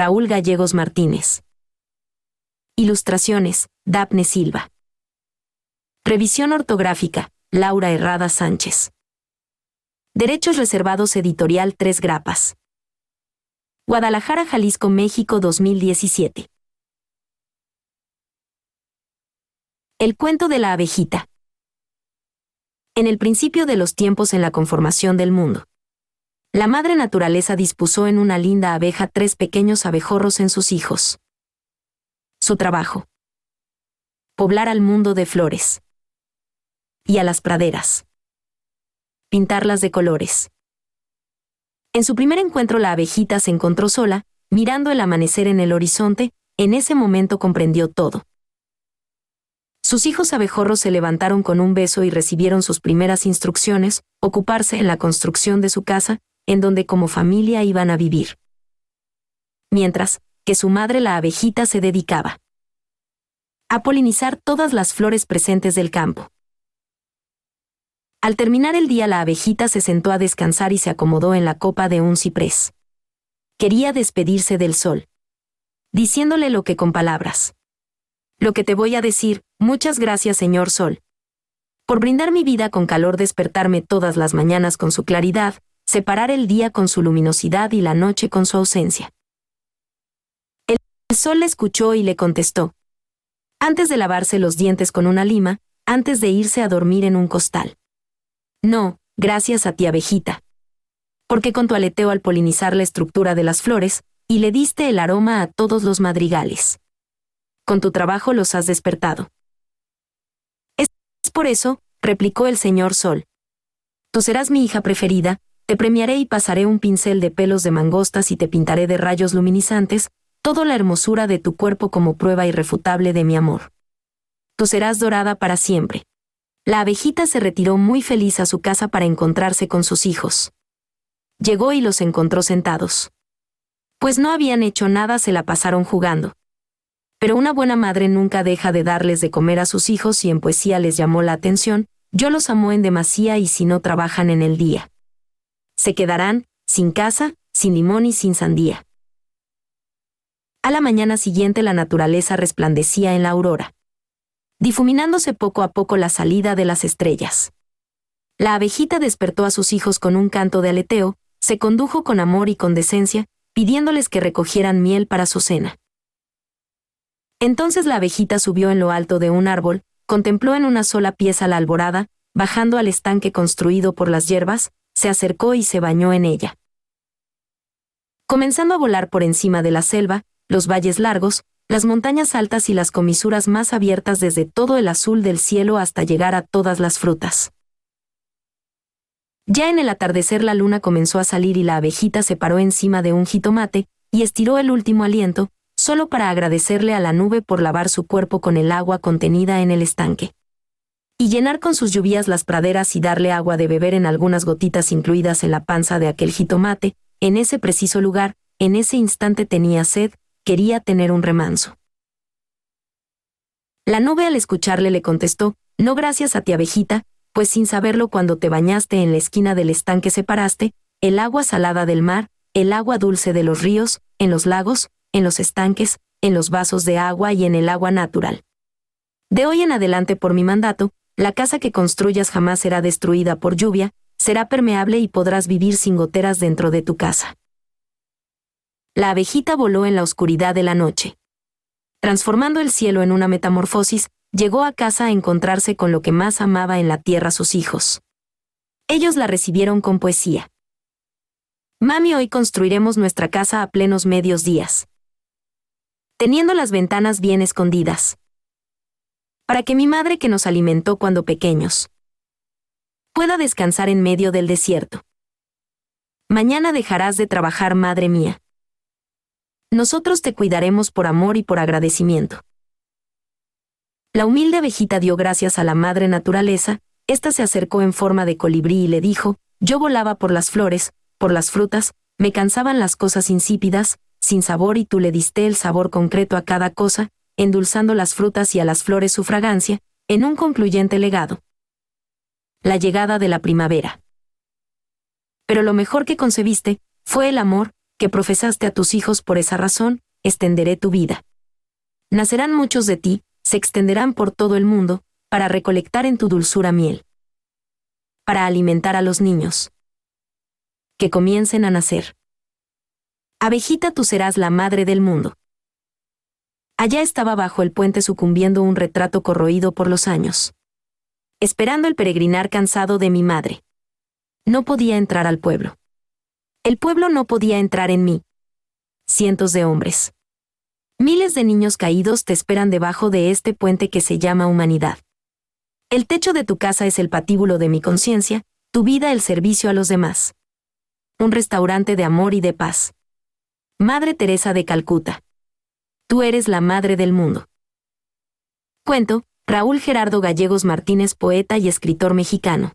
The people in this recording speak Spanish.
Raúl Gallegos Martínez. Ilustraciones, Dapne Silva. Revisión ortográfica, Laura Herrada Sánchez. Derechos reservados editorial Tres Grapas. Guadalajara, Jalisco, México 2017. El cuento de la abejita. En el principio de los tiempos en la conformación del mundo. La madre naturaleza dispuso en una linda abeja tres pequeños abejorros en sus hijos. Su trabajo. Poblar al mundo de flores. Y a las praderas. Pintarlas de colores. En su primer encuentro la abejita se encontró sola, mirando el amanecer en el horizonte, en ese momento comprendió todo. Sus hijos abejorros se levantaron con un beso y recibieron sus primeras instrucciones, ocuparse en la construcción de su casa, en donde como familia iban a vivir. Mientras que su madre la abejita se dedicaba a polinizar todas las flores presentes del campo. Al terminar el día la abejita se sentó a descansar y se acomodó en la copa de un ciprés. Quería despedirse del sol. Diciéndole lo que con palabras. Lo que te voy a decir, muchas gracias señor sol. Por brindar mi vida con calor despertarme todas las mañanas con su claridad, separar el día con su luminosidad y la noche con su ausencia. El sol le escuchó y le contestó. Antes de lavarse los dientes con una lima, antes de irse a dormir en un costal. No, gracias a ti abejita. Porque con tu aleteo al polinizar la estructura de las flores, y le diste el aroma a todos los madrigales. Con tu trabajo los has despertado. Es por eso, replicó el señor Sol. Tú serás mi hija preferida, te premiaré y pasaré un pincel de pelos de mangostas y te pintaré de rayos luminizantes, toda la hermosura de tu cuerpo como prueba irrefutable de mi amor. Tú serás dorada para siempre. La abejita se retiró muy feliz a su casa para encontrarse con sus hijos. Llegó y los encontró sentados. Pues no habían hecho nada, se la pasaron jugando. Pero una buena madre nunca deja de darles de comer a sus hijos y en poesía les llamó la atención, yo los amo en demasía y si no trabajan en el día se quedarán, sin casa, sin limón y sin sandía. A la mañana siguiente la naturaleza resplandecía en la aurora, difuminándose poco a poco la salida de las estrellas. La abejita despertó a sus hijos con un canto de aleteo, se condujo con amor y con decencia, pidiéndoles que recogieran miel para su cena. Entonces la abejita subió en lo alto de un árbol, contempló en una sola pieza la alborada, bajando al estanque construido por las hierbas, se acercó y se bañó en ella. Comenzando a volar por encima de la selva, los valles largos, las montañas altas y las comisuras más abiertas desde todo el azul del cielo hasta llegar a todas las frutas. Ya en el atardecer la luna comenzó a salir y la abejita se paró encima de un jitomate, y estiró el último aliento, solo para agradecerle a la nube por lavar su cuerpo con el agua contenida en el estanque y llenar con sus lluvias las praderas y darle agua de beber en algunas gotitas incluidas en la panza de aquel jitomate, en ese preciso lugar, en ese instante tenía sed, quería tener un remanso. La nube al escucharle le contestó, no gracias a ti abejita, pues sin saberlo cuando te bañaste en la esquina del estanque separaste, el agua salada del mar, el agua dulce de los ríos, en los lagos, en los estanques, en los vasos de agua y en el agua natural. De hoy en adelante por mi mandato, la casa que construyas jamás será destruida por lluvia, será permeable y podrás vivir sin goteras dentro de tu casa. La abejita voló en la oscuridad de la noche. Transformando el cielo en una metamorfosis, llegó a casa a encontrarse con lo que más amaba en la tierra sus hijos. Ellos la recibieron con poesía. Mami, hoy construiremos nuestra casa a plenos medios días. Teniendo las ventanas bien escondidas para que mi madre que nos alimentó cuando pequeños pueda descansar en medio del desierto. Mañana dejarás de trabajar, madre mía. Nosotros te cuidaremos por amor y por agradecimiento. La humilde abejita dio gracias a la madre naturaleza, ésta se acercó en forma de colibrí y le dijo, yo volaba por las flores, por las frutas, me cansaban las cosas insípidas, sin sabor y tú le diste el sabor concreto a cada cosa, endulzando las frutas y a las flores su fragancia, en un concluyente legado. La llegada de la primavera. Pero lo mejor que concebiste, fue el amor, que profesaste a tus hijos por esa razón, extenderé tu vida. Nacerán muchos de ti, se extenderán por todo el mundo, para recolectar en tu dulzura miel. Para alimentar a los niños. Que comiencen a nacer. Abejita tú serás la madre del mundo. Allá estaba bajo el puente sucumbiendo un retrato corroído por los años. Esperando el peregrinar cansado de mi madre. No podía entrar al pueblo. El pueblo no podía entrar en mí. Cientos de hombres. Miles de niños caídos te esperan debajo de este puente que se llama humanidad. El techo de tu casa es el patíbulo de mi conciencia, tu vida el servicio a los demás. Un restaurante de amor y de paz. Madre Teresa de Calcuta. Tú eres la madre del mundo. Cuento, Raúl Gerardo Gallegos Martínez, poeta y escritor mexicano.